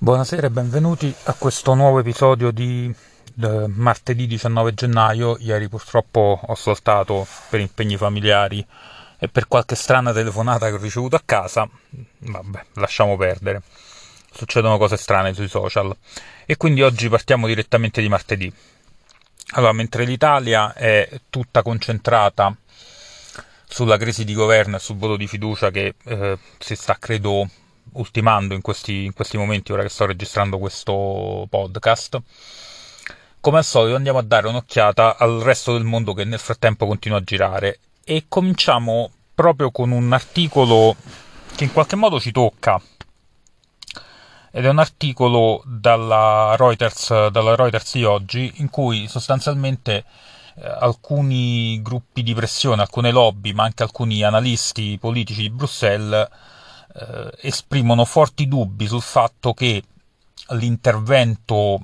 Buonasera e benvenuti a questo nuovo episodio di eh, martedì 19 gennaio. Ieri purtroppo ho saltato per impegni familiari e per qualche strana telefonata che ho ricevuto a casa. Vabbè, lasciamo perdere. Succedono cose strane sui social. E quindi oggi partiamo direttamente di martedì. Allora, mentre l'Italia è tutta concentrata sulla crisi di governo e sul voto di fiducia che eh, si sta, credo, ultimando in questi, in questi momenti, ora che sto registrando questo podcast. Come al solito andiamo a dare un'occhiata al resto del mondo che nel frattempo continua a girare e cominciamo proprio con un articolo che in qualche modo ci tocca ed è un articolo dalla Reuters, dalla Reuters di oggi in cui sostanzialmente eh, alcuni gruppi di pressione, alcune lobby, ma anche alcuni analisti politici di Bruxelles eh, esprimono forti dubbi sul fatto che l'intervento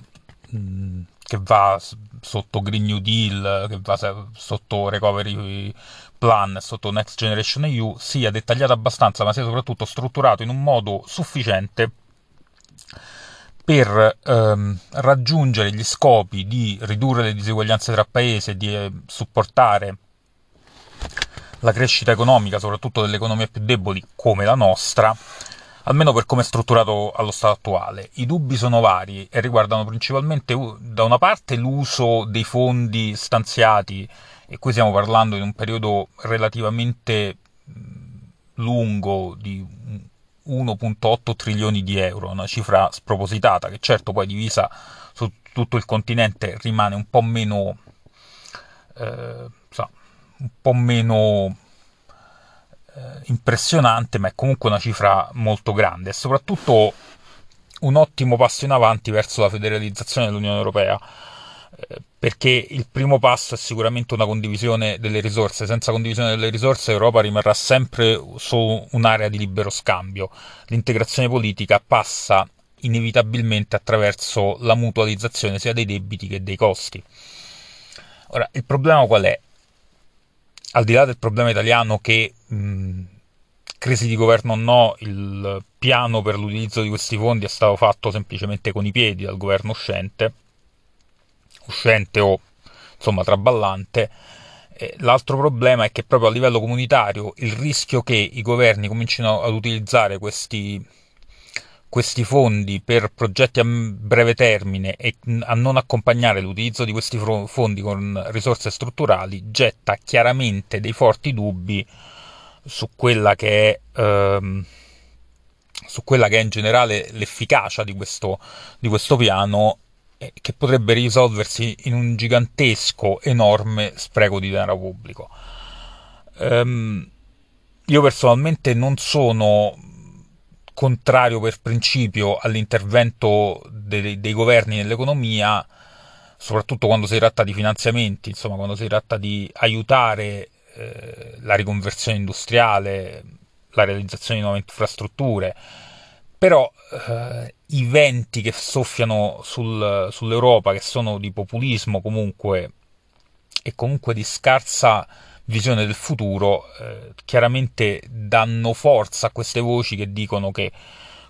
mh, che va sotto Green New Deal, che va sotto Recovery Plan, sotto Next Generation EU, sia dettagliato abbastanza, ma sia soprattutto strutturato in un modo sufficiente per ehm, raggiungere gli scopi di ridurre le diseguaglianze tra paesi e di eh, supportare la crescita economica, soprattutto delle economie più deboli come la nostra, almeno per come è strutturato allo stato attuale. I dubbi sono vari e riguardano principalmente da una parte l'uso dei fondi stanziati, e qui stiamo parlando in un periodo relativamente lungo di 1.8 trilioni di euro, una cifra spropositata che certo poi divisa su tutto il continente rimane un po' meno eh, un po' meno eh, impressionante, ma è comunque una cifra molto grande e soprattutto un ottimo passo in avanti verso la federalizzazione dell'Unione Europea eh, perché il primo passo è sicuramente una condivisione delle risorse. Senza condivisione delle risorse Europa rimarrà sempre su un'area di libero scambio. L'integrazione politica passa inevitabilmente attraverso la mutualizzazione sia dei debiti che dei costi. Ora, il problema qual è? Al di là del problema italiano che mh, crisi di governo o no, il piano per l'utilizzo di questi fondi è stato fatto semplicemente con i piedi dal governo uscente, uscente o insomma traballante. L'altro problema è che proprio a livello comunitario il rischio che i governi comincino ad utilizzare questi questi fondi per progetti a breve termine e a non accompagnare l'utilizzo di questi fondi con risorse strutturali getta chiaramente dei forti dubbi su quella che è, ehm, quella che è in generale l'efficacia di questo, di questo piano che potrebbe risolversi in un gigantesco, enorme spreco di denaro pubblico. Um, io personalmente non sono contrario per principio all'intervento dei, dei governi nell'economia, soprattutto quando si tratta di finanziamenti, insomma, quando si tratta di aiutare eh, la riconversione industriale, la realizzazione di nuove infrastrutture. Però eh, i venti che soffiano sul, sull'Europa, che sono di populismo comunque e comunque di scarsa visione del futuro, eh, chiaramente danno forza a queste voci che dicono che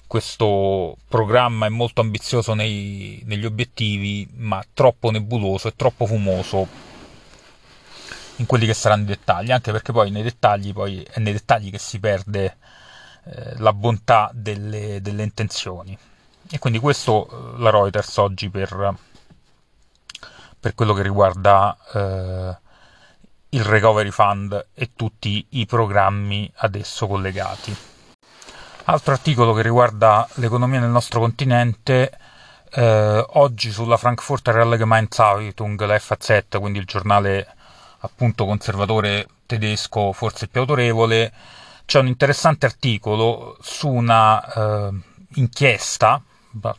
questo programma è molto ambizioso nei, negli obiettivi, ma troppo nebuloso e troppo fumoso in quelli che saranno i dettagli, anche perché poi nei dettagli poi è nei dettagli che si perde eh, la bontà delle, delle, intenzioni. E quindi questo eh, la Reuters oggi per, per quello che riguarda eh, il Recovery Fund e tutti i programmi ad esso collegati. Altro articolo che riguarda l'economia nel nostro continente, eh, oggi sulla Frankfurter Allgemeine Zeitung, la FAZ, quindi il giornale appunto conservatore tedesco forse più autorevole, c'è un interessante articolo su una eh, inchiesta,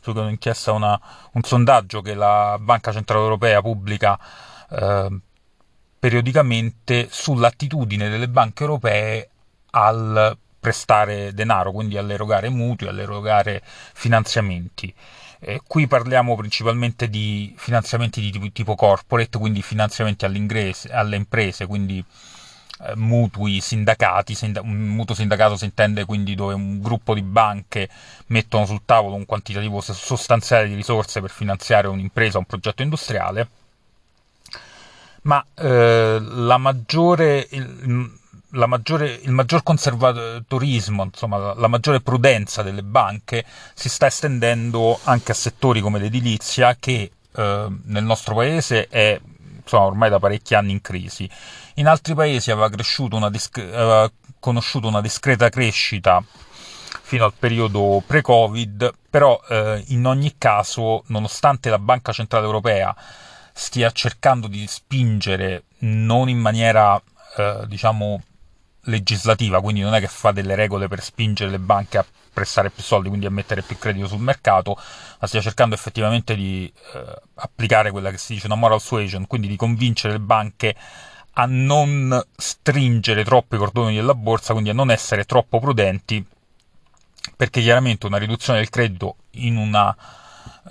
più che un'inchiesta, una, un sondaggio che la Banca Centrale Europea pubblica eh, periodicamente sull'attitudine delle banche europee al prestare denaro, quindi all'erogare mutui, all'erogare finanziamenti. Eh, qui parliamo principalmente di finanziamenti di tipo, tipo corporate, quindi finanziamenti alle imprese, quindi eh, mutui sindacati, sinda- un mutuo sindacato si intende quindi dove un gruppo di banche mettono sul tavolo un quantitativo sostanziale di risorse per finanziare un'impresa, un progetto industriale, ma eh, la maggiore, il, la maggiore, il maggior conservatorismo, insomma, la, maggiore prudenza delle banche si sta estendendo anche a settori come l'edilizia che eh, nel nostro paese è insomma, ormai da parecchi anni in crisi. In altri paesi aveva, una disc- aveva conosciuto una discreta crescita fino al periodo pre-Covid, però eh, in ogni caso, nonostante la Banca Centrale Europea stia cercando di spingere non in maniera, eh, diciamo, legislativa, quindi non è che fa delle regole per spingere le banche a prestare più soldi, quindi a mettere più credito sul mercato, ma stia cercando effettivamente di eh, applicare quella che si dice una moral suasion, quindi di convincere le banche a non stringere troppo i cordoni della borsa, quindi a non essere troppo prudenti, perché chiaramente una riduzione del credito in una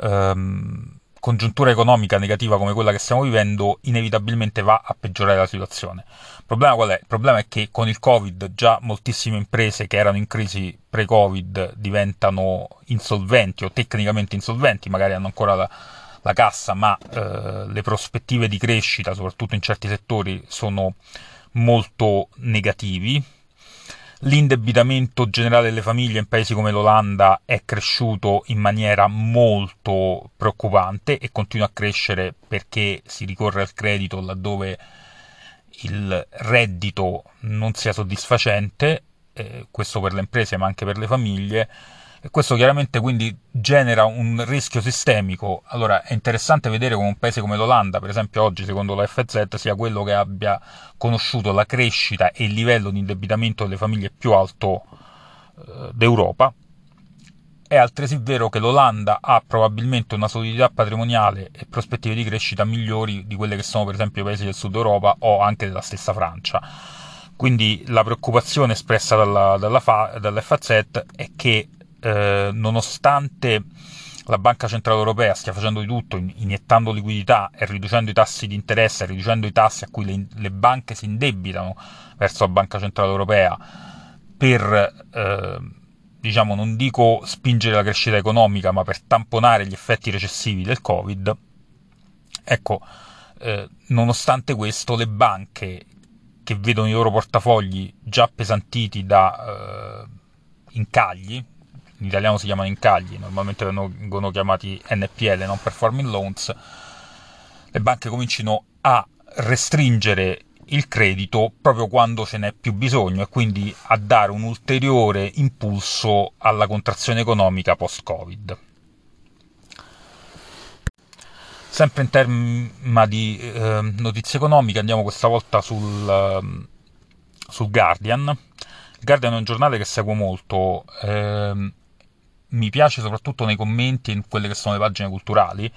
ehm, congiuntura economica negativa come quella che stiamo vivendo inevitabilmente va a peggiorare la situazione. Il problema qual è? Il problema è che con il Covid già moltissime imprese che erano in crisi pre-Covid diventano insolventi o tecnicamente insolventi, magari hanno ancora la, la cassa, ma eh, le prospettive di crescita, soprattutto in certi settori, sono molto negativi l'indebitamento generale delle famiglie in paesi come l'Olanda è cresciuto in maniera molto preoccupante e continua a crescere perché si ricorre al credito laddove il reddito non sia soddisfacente, eh, questo per le imprese ma anche per le famiglie, e questo chiaramente quindi genera un rischio sistemico. Allora è interessante vedere come un paese come l'Olanda, per esempio oggi secondo la FZ, sia quello che abbia conosciuto la crescita e il livello di indebitamento delle famiglie più alto eh, d'Europa. È altresì vero che l'Olanda ha probabilmente una solidità patrimoniale e prospettive di crescita migliori di quelle che sono per esempio i paesi del sud Europa o anche della stessa Francia. Quindi la preoccupazione espressa dalla, dalla, dall'FAZ è che eh, nonostante la Banca Centrale Europea stia facendo di tutto, iniettando liquidità e riducendo i tassi di interesse, riducendo i tassi a cui le, le banche si indebitano verso la Banca Centrale Europea per, eh, diciamo, non dico spingere la crescita economica, ma per tamponare gli effetti recessivi del Covid, ecco, eh, nonostante questo, le banche che vedono i loro portafogli già appesantiti da eh, incagli, in italiano si chiamano incagli, normalmente vengono chiamati NPL, non performing loans, le banche cominciano a restringere il credito proprio quando ce n'è più bisogno e quindi a dare un ulteriore impulso alla contrazione economica post-Covid. Sempre in tema di eh, notizie economiche andiamo questa volta sul, eh, sul Guardian. Il Guardian è un giornale che seguo molto, eh, mi piace soprattutto nei commenti e in quelle che sono le pagine culturali.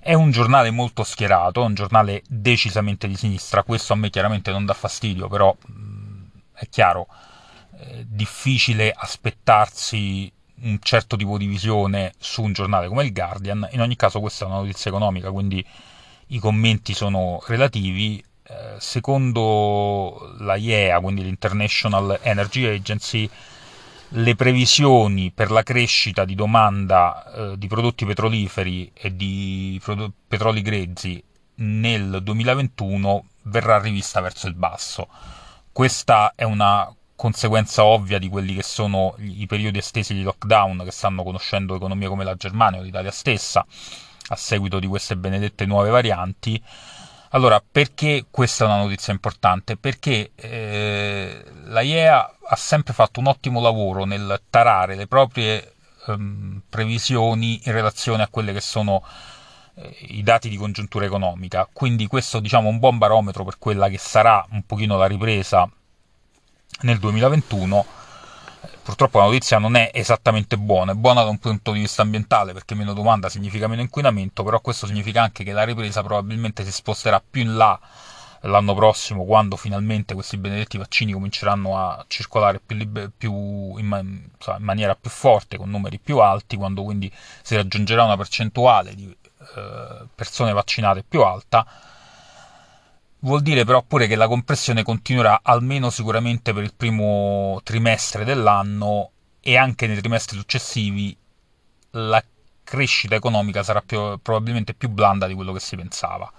È un giornale molto schierato, un giornale decisamente di sinistra, questo a me chiaramente non dà fastidio, però mh, è chiaro, è difficile aspettarsi un certo tipo di visione su un giornale come il Guardian, in ogni caso questa è una notizia economica, quindi i commenti sono relativi. Eh, secondo la IEA, quindi l'International Energy Agency, le previsioni per la crescita di domanda eh, di prodotti petroliferi e di prodotti, petroli grezzi nel 2021 verrà rivista verso il basso. Questa è una conseguenza ovvia di quelli che sono i periodi estesi di lockdown che stanno conoscendo economie come la Germania o l'Italia stessa a seguito di queste benedette nuove varianti allora, perché questa è una notizia importante? Perché eh, la IEA ha sempre fatto un ottimo lavoro nel tarare le proprie ehm, previsioni in relazione a quelli che sono eh, i dati di congiuntura economica. Quindi questo diciamo un buon barometro per quella che sarà un pochino la ripresa nel 2021 purtroppo la notizia non è esattamente buona, è buona da un punto di vista ambientale perché meno domanda significa meno inquinamento, però questo significa anche che la ripresa probabilmente si sposterà più in là l'anno prossimo quando finalmente questi benedetti vaccini cominceranno a circolare più, liber- più in, man- in, maniera più forte, con numeri più alti, quando quindi si raggiungerà una percentuale di eh, persone vaccinate più alta vuol dire però pure che la compressione continuerà almeno sicuramente per il primo trimestre dell'anno e anche nei trimestri successivi la crescita economica sarà più, probabilmente più blanda di quello che si pensava.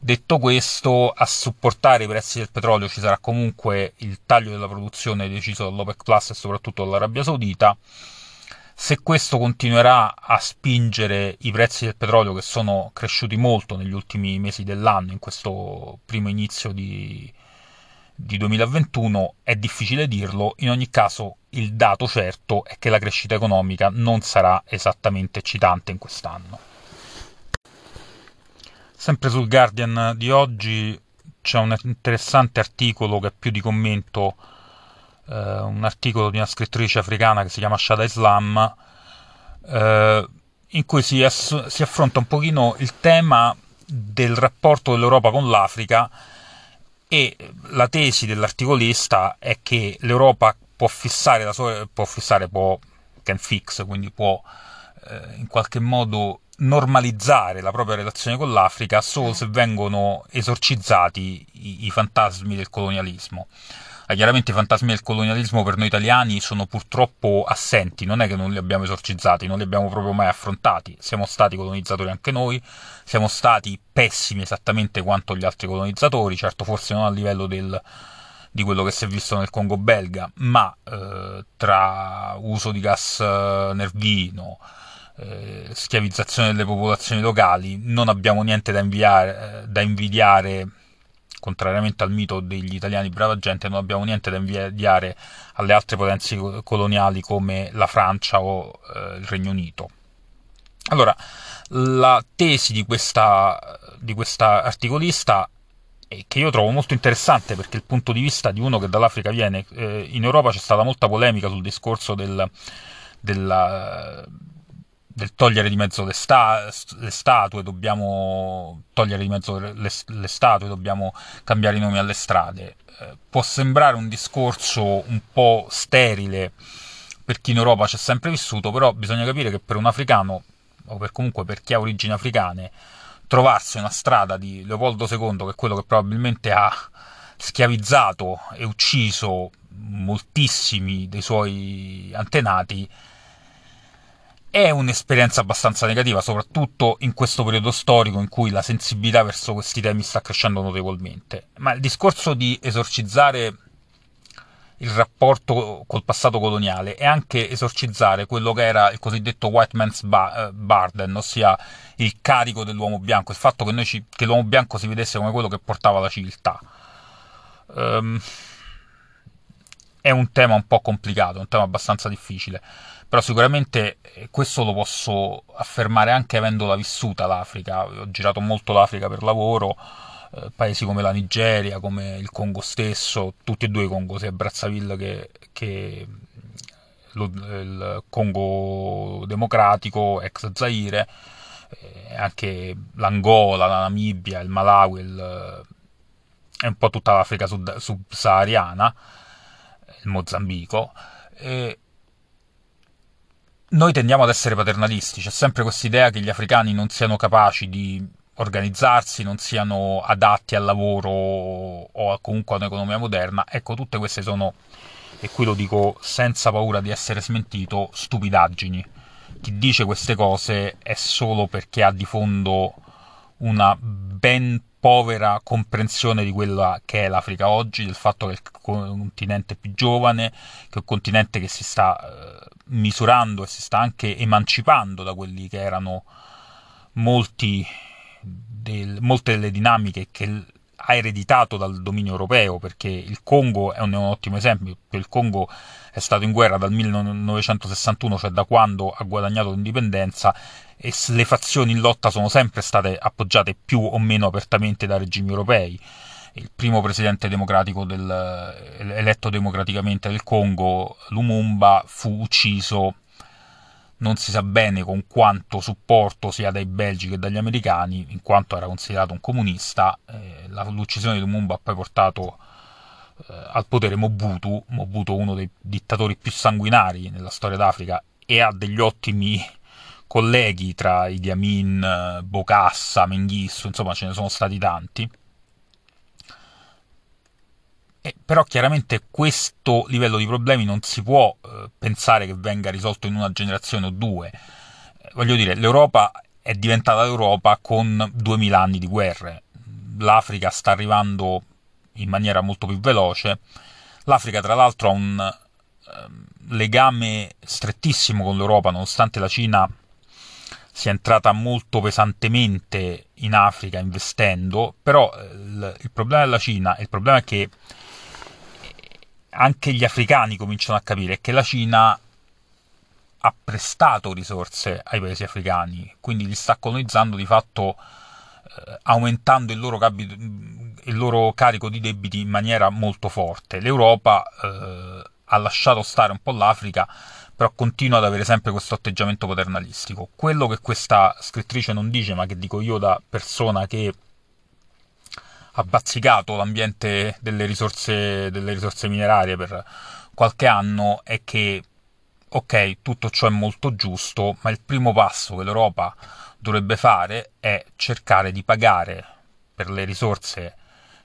Detto questo, a supportare i prezzi del petrolio ci sarà comunque il taglio della produzione deciso dall'OPEC Plus e soprattutto dall'Arabia Saudita. Se questo continuerà a spingere i prezzi del petrolio che sono cresciuti molto negli ultimi mesi dell'anno, in questo primo inizio di, di 2021, è difficile dirlo. In ogni caso, il dato certo è che la crescita economica non sarà esattamente eccitante in quest'anno. Sempre sul Guardian di oggi c'è un interessante articolo che è più di commento, eh, un articolo di una scrittrice africana che si chiama Shada Islam, eh, in cui si, ass- si affronta un pochino il tema del rapporto dell'Europa con l'Africa e la tesi dell'articolista è che l'Europa può fissare la sua, può fissare, può, can fix, quindi può eh, in qualche modo normalizzare la propria relazione con l'Africa solo se vengono esorcizzati i, i fantasmi del colonialismo. Ah, chiaramente i fantasmi del colonialismo per noi italiani sono purtroppo assenti, non è che non li abbiamo esorcizzati, non li abbiamo proprio mai affrontati. Siamo stati colonizzatori anche noi, siamo stati pessimi esattamente quanto gli altri colonizzatori, certo forse non a livello del, di quello che si è visto nel Congo belga, ma eh, tra uso di gas eh, nervino, eh, schiavizzazione delle popolazioni locali, non abbiamo niente da, inviare, eh, da invidiare, contrariamente al mito degli italiani brava gente, non abbiamo niente da invidiare alle altre potenze coloniali come la Francia o eh, il Regno Unito. Allora, la tesi di questa, di questa articolista che io trovo molto interessante perché il punto di vista di uno che dall'Africa viene, eh, in Europa c'è stata molta polemica sul discorso del, della, del togliere di mezzo le, sta, le, statue, dobbiamo togliere di mezzo le, le, statue, dobbiamo cambiare i nomi alle strade. Eh, può sembrare un discorso un po' sterile per chi in Europa c'è sempre vissuto, però bisogna capire che per un africano, o per comunque per chi ha origini africane, trovarsi una strada di Leopoldo II, che è quello che probabilmente ha schiavizzato e ucciso moltissimi dei suoi antenati, è un'esperienza abbastanza negativa, soprattutto in questo periodo storico in cui la sensibilità verso questi temi sta crescendo notevolmente. Ma il discorso di esorcizzare il rapporto col passato coloniale e anche esorcizzare quello che era il cosiddetto white man's ba- eh, burden, ossia il carico dell'uomo bianco, il fatto che, ci, che, l'uomo bianco si vedesse come quello che portava la civiltà. Um, è un tema un po' complicato, un tema abbastanza difficile, però sicuramente eh, questo lo posso affermare anche avendola vissuta l'Africa. Ho girato molto l'Africa per lavoro eh, paesi come la Nigeria, come il Congo stesso, tutti e due i Congo, sia Brazzaville che, che lo, il Congo democratico, ex Zaire, eh, anche l'Angola, la Namibia, il Malawi, il, e un po' tutta l'Africa sub, subsahariana, il Mozambico. E noi tendiamo ad essere paternalisti, c'è sempre questa idea che gli africani non siano capaci di organizzarsi, non siano adatti al lavoro o comunque a un'economia moderna. Ecco, tutte queste sono, e qui lo dico senza paura di essere smentito, stupidaggini. Chi dice queste cose è solo perché ha di fondo una ben povera comprensione di quella che è l'Africa oggi, del fatto che è il continente più giovane, che è un continente che si sta eh, misurando e si sta anche emancipando da quelli che erano del, molte delle dinamiche che ha ereditato dal dominio europeo, perché il Congo è un, un ottimo esempio, il Congo è stato in guerra dal 1961, cioè da quando ha guadagnato l'indipendenza, e le fazioni in lotta sono sempre state appoggiate più o meno apertamente da regimi europei. Il primo presidente democratico del, eletto democraticamente del Congo, Lumumba, fu ucciso non si sa bene con quanto supporto sia dai belgi che dagli americani, in quanto era considerato un comunista. Eh, l'uccisione di Lumumba ha poi portato eh, al potere Mobutu, Mobutu uno dei dittatori più sanguinari nella storia d'Africa e ha degli ottimi colleghi tra Idi Amin, Bokassa, Mengistu, insomma ce ne sono stati tanti. Eh, però chiaramente questo livello di problemi non si può eh, pensare che venga risolto in una generazione o due. Eh, voglio dire, l'Europa è diventata l'Europa con 2000 anni di guerre. L'Africa sta arrivando in maniera molto più veloce. L'Africa, tra l'altro, ha un ehm, legame strettissimo con l'Europa, nonostante la Cina sia entrata molto pesantemente in Africa investendo, però eh, il problema della Cina, il problema è che anche gli africani cominciano a capire che la Cina ha prestato risorse ai paesi africani, quindi li sta colonizzando di fatto eh, aumentando il loro, capi- il loro, carico di debiti in maniera molto forte. L'Europa eh, ha lasciato stare un po' l'Africa, però continua ad avere sempre questo atteggiamento paternalistico. Quello che questa scrittrice non dice, ma che dico io da persona che ha bazzicato l'ambiente delle risorse, delle risorse minerarie per qualche anno, è che ok, tutto ciò è molto giusto, ma il primo passo che l'Europa dovrebbe fare è cercare di pagare per le risorse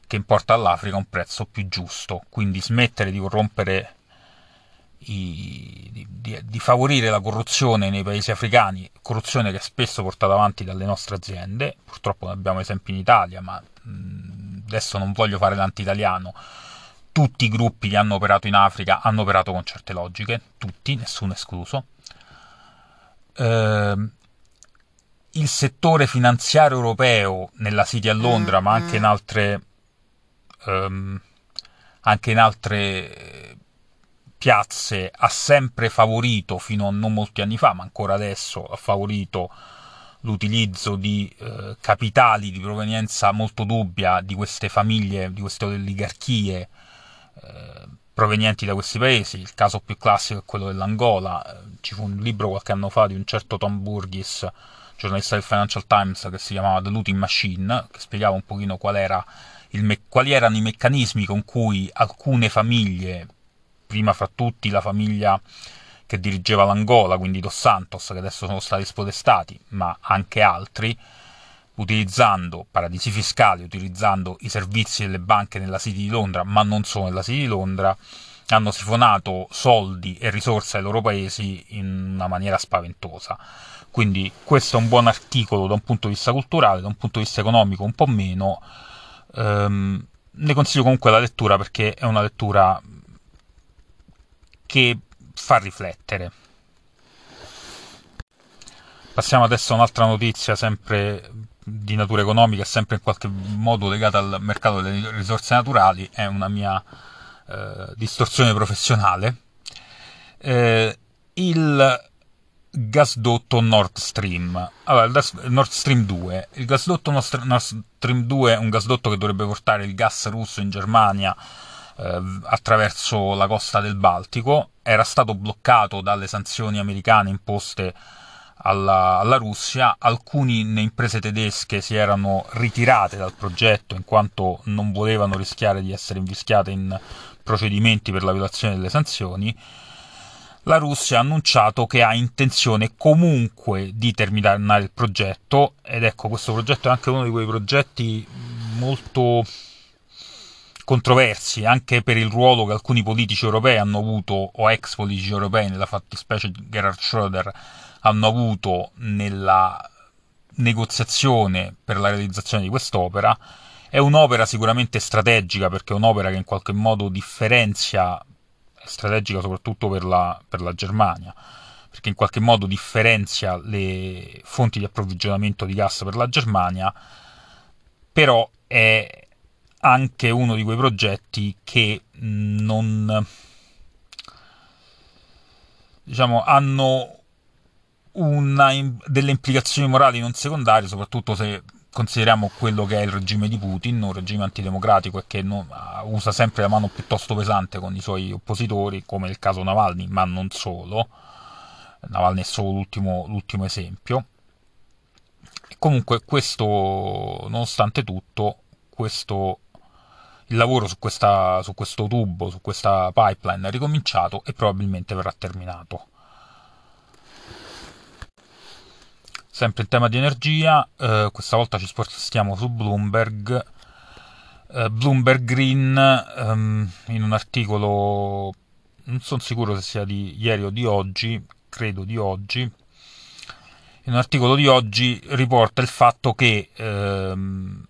che importa all'Africa un prezzo più giusto, quindi smettere di corrompere i, di, di, di, favorire la corruzione nei paesi africani, corruzione che è spesso portata avanti dalle nostre aziende, purtroppo ne abbiamo esempi in Italia, ma mh, adesso non voglio fare l'anti-italiano, tutti i gruppi che hanno operato in Africa hanno operato con certe logiche, tutti, nessuno escluso. Eh, il settore finanziario europeo nella City a Londra, ma anche in altre, um, anche in altre piazze, ha sempre favorito, fino a non molti anni fa, ma ancora adesso, ha favorito l'utilizzo di eh, capitali di provenienza molto dubbia di queste famiglie, di queste oligarchie eh, provenienti da questi paesi. Il caso più classico è quello dell'Angola. Eh, ci fu un libro qualche anno fa di un certo Tom Burgess, giornalista del Financial Times, che si chiamava The Looting Machine, che spiegava un pochino qual era me- quali erano i meccanismi con cui alcune famiglie, prima fra tutti la famiglia che dirigeva l'Angola, quindi Dos Santos, che adesso sono stati spodestati, ma anche altri, utilizzando paradisi fiscali, utilizzando i servizi delle banche nella City di Londra, ma non solo nella City di Londra, hanno sifonato soldi e risorse ai loro paesi in una maniera spaventosa. Quindi questo è un buon articolo da un punto di vista culturale, da un punto di vista economico un po' meno. Ehm, ne consiglio comunque la lettura perché è una lettura che fa riflettere. Passiamo adesso a un'altra notizia sempre di natura economica, sempre in qualche modo legata al mercato delle risorse naturali, è una mia eh, distorsione professionale. Eh, il gasdotto Nord Stream. Allora, Nord Stream 2. Il gasdotto Nord Stream 2 è un gasdotto che dovrebbe portare il gas russo in Germania eh, attraverso la costa del Baltico. Era stato bloccato dalle sanzioni americane imposte alla, alla Russia. Alcune imprese tedesche si erano ritirate dal progetto in quanto non volevano rischiare di essere invischiate in procedimenti per la violazione delle sanzioni la Russia ha annunciato che ha intenzione comunque di terminare il progetto ed ecco questo progetto è anche uno di quei progetti molto controversi anche per il ruolo che alcuni politici europei hanno avuto o ex politici europei nella fattispecie Gerhard Schröder hanno avuto nella negoziazione per la realizzazione di quest'opera. È un'opera sicuramente strategica perché è un'opera che in qualche modo differenzia strategica soprattutto per la, per la Germania, perché in qualche modo differenzia le fonti di approvvigionamento di gas per la Germania, però è anche uno di quei progetti che non diciamo hanno una, delle implicazioni morali non secondarie, soprattutto se consideriamo quello che è il regime di Putin, un regime antidemocratico e che non, usa sempre la mano piuttosto pesante con i suoi oppositori, come il caso Navalny, ma non solo. Navalny è solo l'ultimo, l'ultimo esempio. E comunque questo, nonostante tutto, questo, il lavoro su, questa, su questo tubo, su questa pipeline è ricominciato e probabilmente verrà terminato. Sempre in tema di energia, eh, questa volta ci spostiamo su Bloomberg. eh, Bloomberg Green um, in un articolo, non sono sicuro se sia di ieri o di oggi, credo di oggi, in un articolo di oggi riporta il fatto che ehm,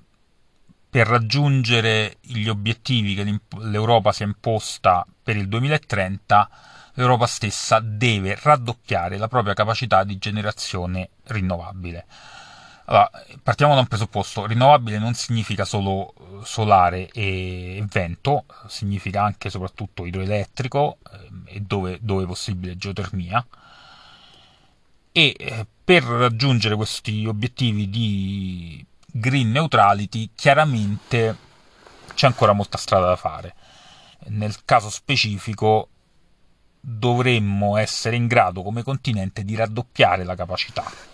per raggiungere gli obiettivi che l'Europa si è imposta per il 2030, l'Europa stessa deve raddoppiare la propria capacità di generazione rinnovabile. Allora, partiamo da un presupposto, rinnovabile non significa solo solare e vento, significa anche e soprattutto idroelettrico eh, e dove, dove possibile geotermia. E eh, per raggiungere questi obiettivi di green neutrality, chiaramente c'è ancora molta strada da fare. Nel caso specifico dovremmo essere in grado come continente di raddoppiare la capacità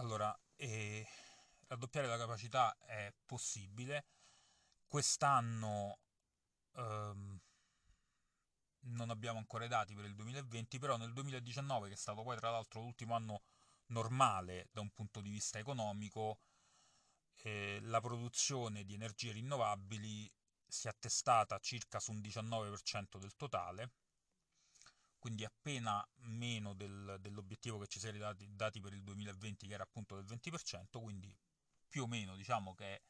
allora, eh, raddoppiare la capacità è possibile. Quest'anno ehm, non abbiamo ancora i dati per il 2020, però nel 2019, che è stato poi tra l'altro l'ultimo anno normale da un punto di vista economico, eh, la produzione di energie rinnovabili si è attestata circa su un 19% del totale quindi appena meno del, dell'obiettivo che ci si era dati, dati, per il 2020 che era appunto del 20%, quindi più o meno diciamo che è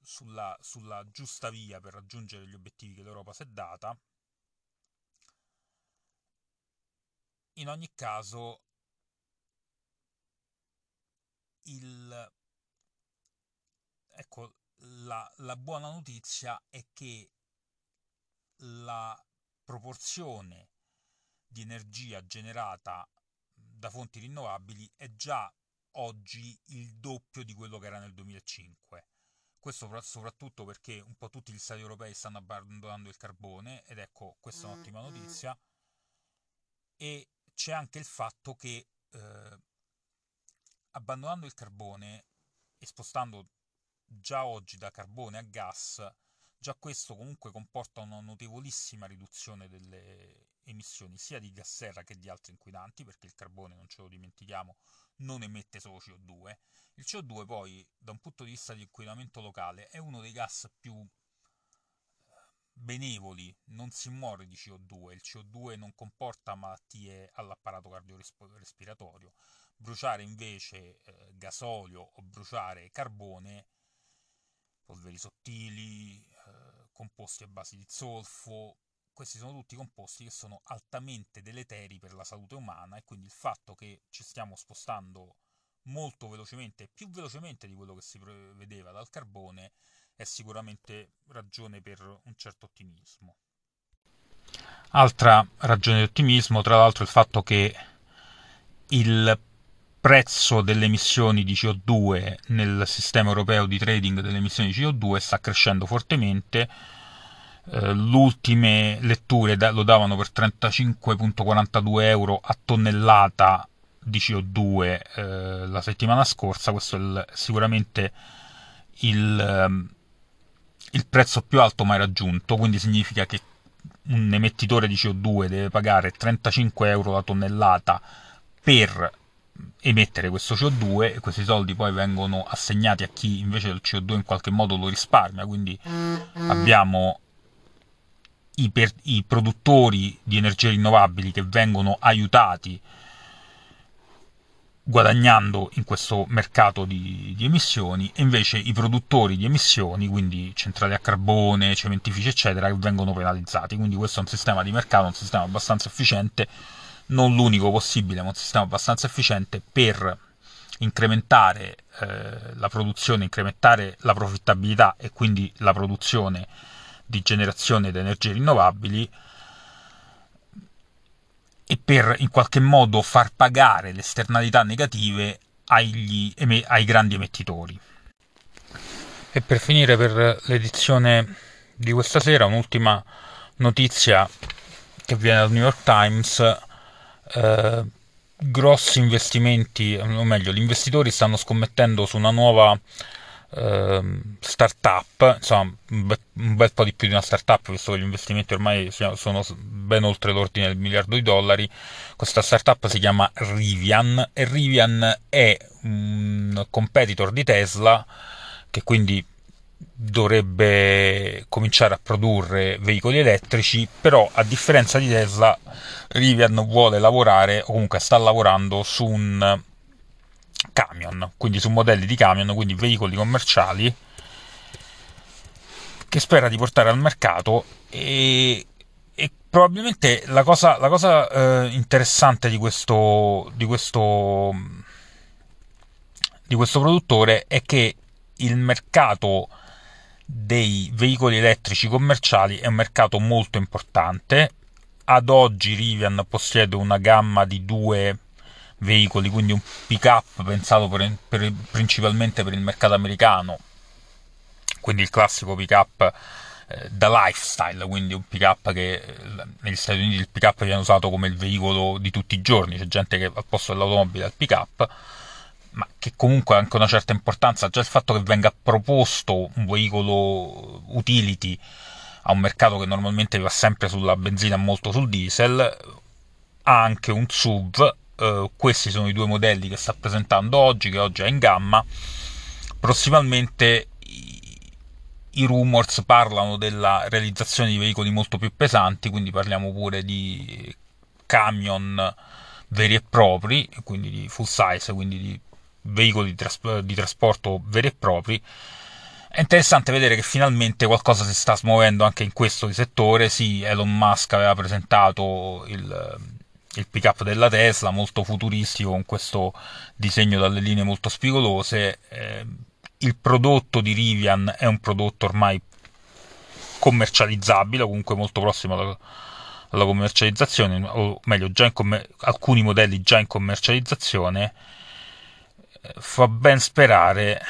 sulla, sulla giusta via per raggiungere gli obiettivi che l'Europa si è data. In ogni caso il, ecco, la, la buona notizia è che la proporzione di energia generata da fonti rinnovabili è già oggi il doppio di quello che era nel 2005. Questo soprattutto perché un po' tutti gli stati europei stanno abbandonando il carbone ed ecco, questa è un'ottima notizia. E c'è anche il fatto che eh, abbandonando il carbone e spostando già oggi da carbone a gas, già questo comunque comporta una notevolissima riduzione delle emissioni sia di gas serra che di altri inquinanti, perché il carbone, non ce lo dimentichiamo, non emette solo CO2. Il CO2 poi, da un punto di vista di inquinamento locale, è uno dei gas più eh, benevoli, non si muore di CO2, il CO2 non comporta malattie all'apparato cardiorespiratorio. Bruciare invece eh, gasolio o bruciare carbone, polveri sottili, eh, composti a base di zolfo, questi sono tutti composti che sono altamente deleteri per la salute umana e quindi il fatto che ci stiamo spostando molto velocemente, più velocemente di quello che si prevedeva dal carbone, è sicuramente ragione per un certo ottimismo. Altra ragione di ottimismo, tra l'altro, è il fatto che il prezzo delle emissioni di CO2 nel sistema europeo di trading delle emissioni di CO2 sta crescendo fortemente. Eh, le ultime letture lo davano per 35,42 euro a tonnellata di CO2 eh, la settimana scorsa, questo è sicuramente il, ehm, il prezzo più alto mai raggiunto, quindi significa che un emettitore di CO2 deve pagare 35 euro la tonnellata per emettere questo CO2 e questi soldi poi vengono assegnati a chi invece del CO2 in qualche modo lo risparmia, quindi abbiamo i, per, i produttori di energie rinnovabili che vengono aiutati guadagnando in questo mercato di, di, emissioni e invece i produttori di emissioni, quindi centrali a carbone, cementifici eccetera, che vengono penalizzati. Quindi questo è un sistema di mercato, un sistema abbastanza efficiente, non l'unico possibile, ma un sistema abbastanza efficiente per incrementare eh, la produzione, incrementare la profittabilità e quindi la produzione di generazione di energie rinnovabili e per in qualche modo far pagare le esternalità negative agli, ai grandi emettitori. E per finire per l'edizione di questa sera un'ultima notizia che viene dal New York Times. Eh, grossi investimenti, o meglio, gli investitori stanno scommettendo su una nuova Ehm, startup, insomma un bel, un bel, po' di più di una startup, visto che gli investimenti ormai sono ben oltre l'ordine del miliardo di dollari. Questa startup si chiama Rivian e Rivian è un competitor di Tesla che quindi dovrebbe cominciare a produrre veicoli elettrici, però a differenza di Tesla Rivian vuole lavorare o comunque sta lavorando su un camion, quindi su modelli di camion, quindi veicoli commerciali che spera di portare al mercato e, e probabilmente la cosa, la cosa eh, interessante di questo, di questo di questo produttore è che il mercato dei veicoli elettrici commerciali è un mercato molto importante. Ad oggi Rivian possiede una gamma di due veicoli, quindi un pick-up pensato per, per, principalmente per il mercato americano, quindi il classico pick-up eh, da lifestyle, quindi un pick-up che eh, negli Stati Uniti il pick-up viene usato come il veicolo di tutti i giorni, c'è gente che al posto dell'automobile ha il pick-up ma che comunque ha anche una certa importanza, già il fatto che venga proposto un veicolo utility a un mercato che normalmente va sempre sulla benzina e molto sul diesel, ha anche un SUV, eh, questi sono i due modelli che sta presentando oggi, che oggi è in gamma, prossimamente i rumors parlano della realizzazione di veicoli molto più pesanti, quindi parliamo pure di camion veri e propri, quindi di full size, quindi di veicoli di, tras- di trasporto veri e propri, è interessante vedere che finalmente qualcosa si sta smuovendo anche in questo settore. Sì, Elon Musk aveva presentato il, il pick-up della Tesla, molto futuristico, con questo disegno dalle linee molto spigolose. Eh, il prodotto di Rivian è un prodotto ormai commercializzabile, comunque molto prossimo alla, alla commercializzazione, o meglio, commer- alcuni modelli già in commercializzazione fa ben sperare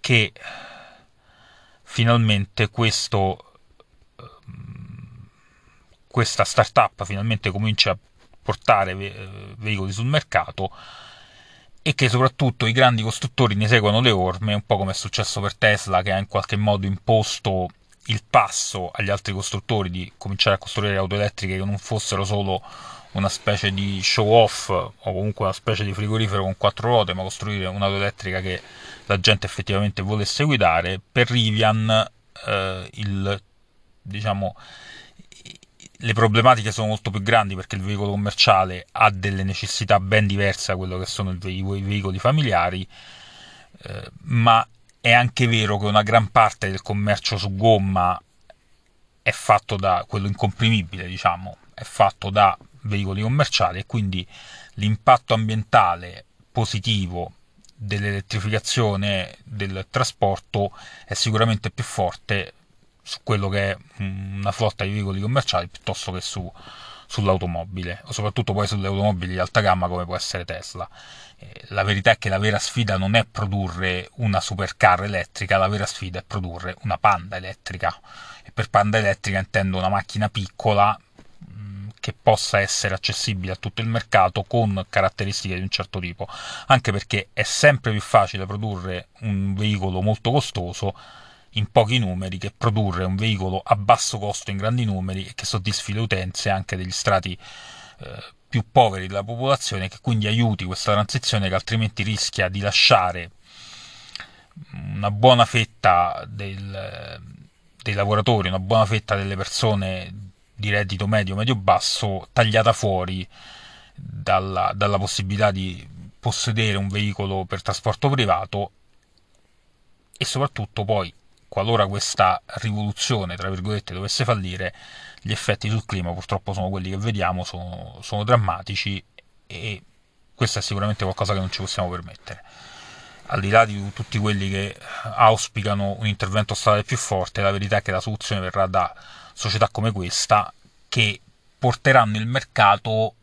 che finalmente questo, ehm, questa startup finalmente cominci a portare ve- veicoli sul mercato e che soprattutto i grandi costruttori ne seguano le orme, un po' come è successo per Tesla che ha in qualche modo imposto il passo agli altri costruttori di cominciare a costruire auto elettriche che non fossero solo una specie di show off o comunque una specie di frigorifero con quattro ruote, ma costruire un'auto elettrica che la gente effettivamente volesse guidare. Per Rivian eh, il, diciamo, le problematiche sono molto più grandi perché il veicolo commerciale ha delle necessità ben diverse da quello che sono i veicoli familiari, eh, ma è anche vero che una gran parte del commercio su gomma è fatto da quello incomprimibile, diciamo, è fatto da veicoli commerciali e quindi l'impatto ambientale positivo dell'elettrificazione del trasporto è sicuramente più forte su quello che è una flotta di veicoli commerciali piuttosto che su, sull'automobile, o soprattutto poi sulle automobili di alta gamma come può essere Tesla. Eh, la verità è che la vera sfida non è produrre una supercar elettrica, la vera sfida è produrre una panda elettrica. E per panda elettrica intendo una macchina piccola che possa essere accessibile a tutto il mercato con caratteristiche di un certo tipo, anche perché è sempre più facile produrre un veicolo molto costoso in pochi numeri che produrre un veicolo a basso costo in grandi numeri e che soddisfi le utenze anche degli strati eh, più poveri della popolazione, che quindi aiuti questa transizione che altrimenti rischia di lasciare una buona fetta del, dei lavoratori, una buona fetta delle persone di reddito medio, medio-basso tagliata fuori dalla, dalla possibilità di possedere un veicolo per trasporto privato e soprattutto poi qualora questa rivoluzione, tra virgolette, dovesse fallire, gli effetti sul clima purtroppo sono quelli che vediamo, sono, sono, drammatici e questo è sicuramente qualcosa che non ci possiamo permettere. Al di là di tutti quelli che auspicano un intervento statale più forte, la verità è che la soluzione verrà da società come questa che porteranno il mercato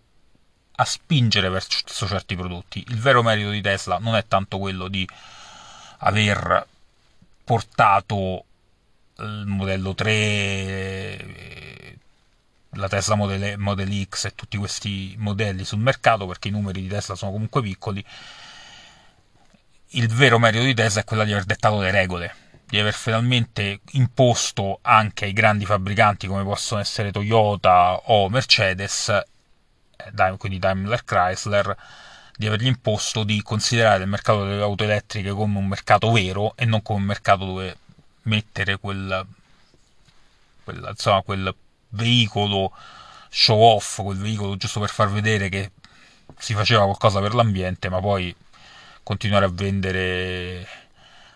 a spingere verso certi prodotti. Il vero merito di Tesla non è tanto quello di aver portato il modello 3, la Tesla Model, Model X e tutti questi modelli sul mercato, perché i numeri di Tesla sono comunque piccoli. Il vero merito di Tesla è quello di aver dettato le regole di aver finalmente imposto anche ai grandi fabbricanti come possono essere Toyota o Mercedes, eh, quindi Daimler Chrysler, di avergli imposto di considerare il mercato delle auto elettriche come un mercato vero e non come un mercato dove mettere quel, quel, insomma, quel veicolo show off, quel veicolo giusto per far vedere che si faceva qualcosa per l'ambiente, ma poi continuare a vendere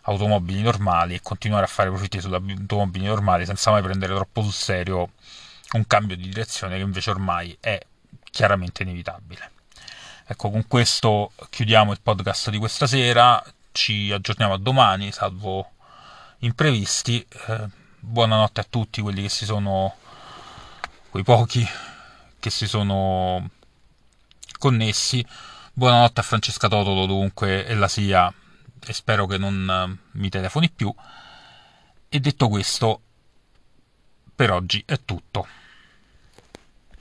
automobili normali e continuare a fare profitti sulle automobili normali senza mai prendere troppo sul serio un cambio di direzione che invece ormai è chiaramente inevitabile. Ecco, con questo chiudiamo il podcast di questa sera, ci aggiorniamo a domani, salvo imprevisti. Eh, buonanotte a tutti quelli che si sono, quei pochi che si sono connessi. Buonanotte a Francesca Totolo dunque e la SIA e spero che non eh, mi telefoni più. E detto questo, per oggi è tutto.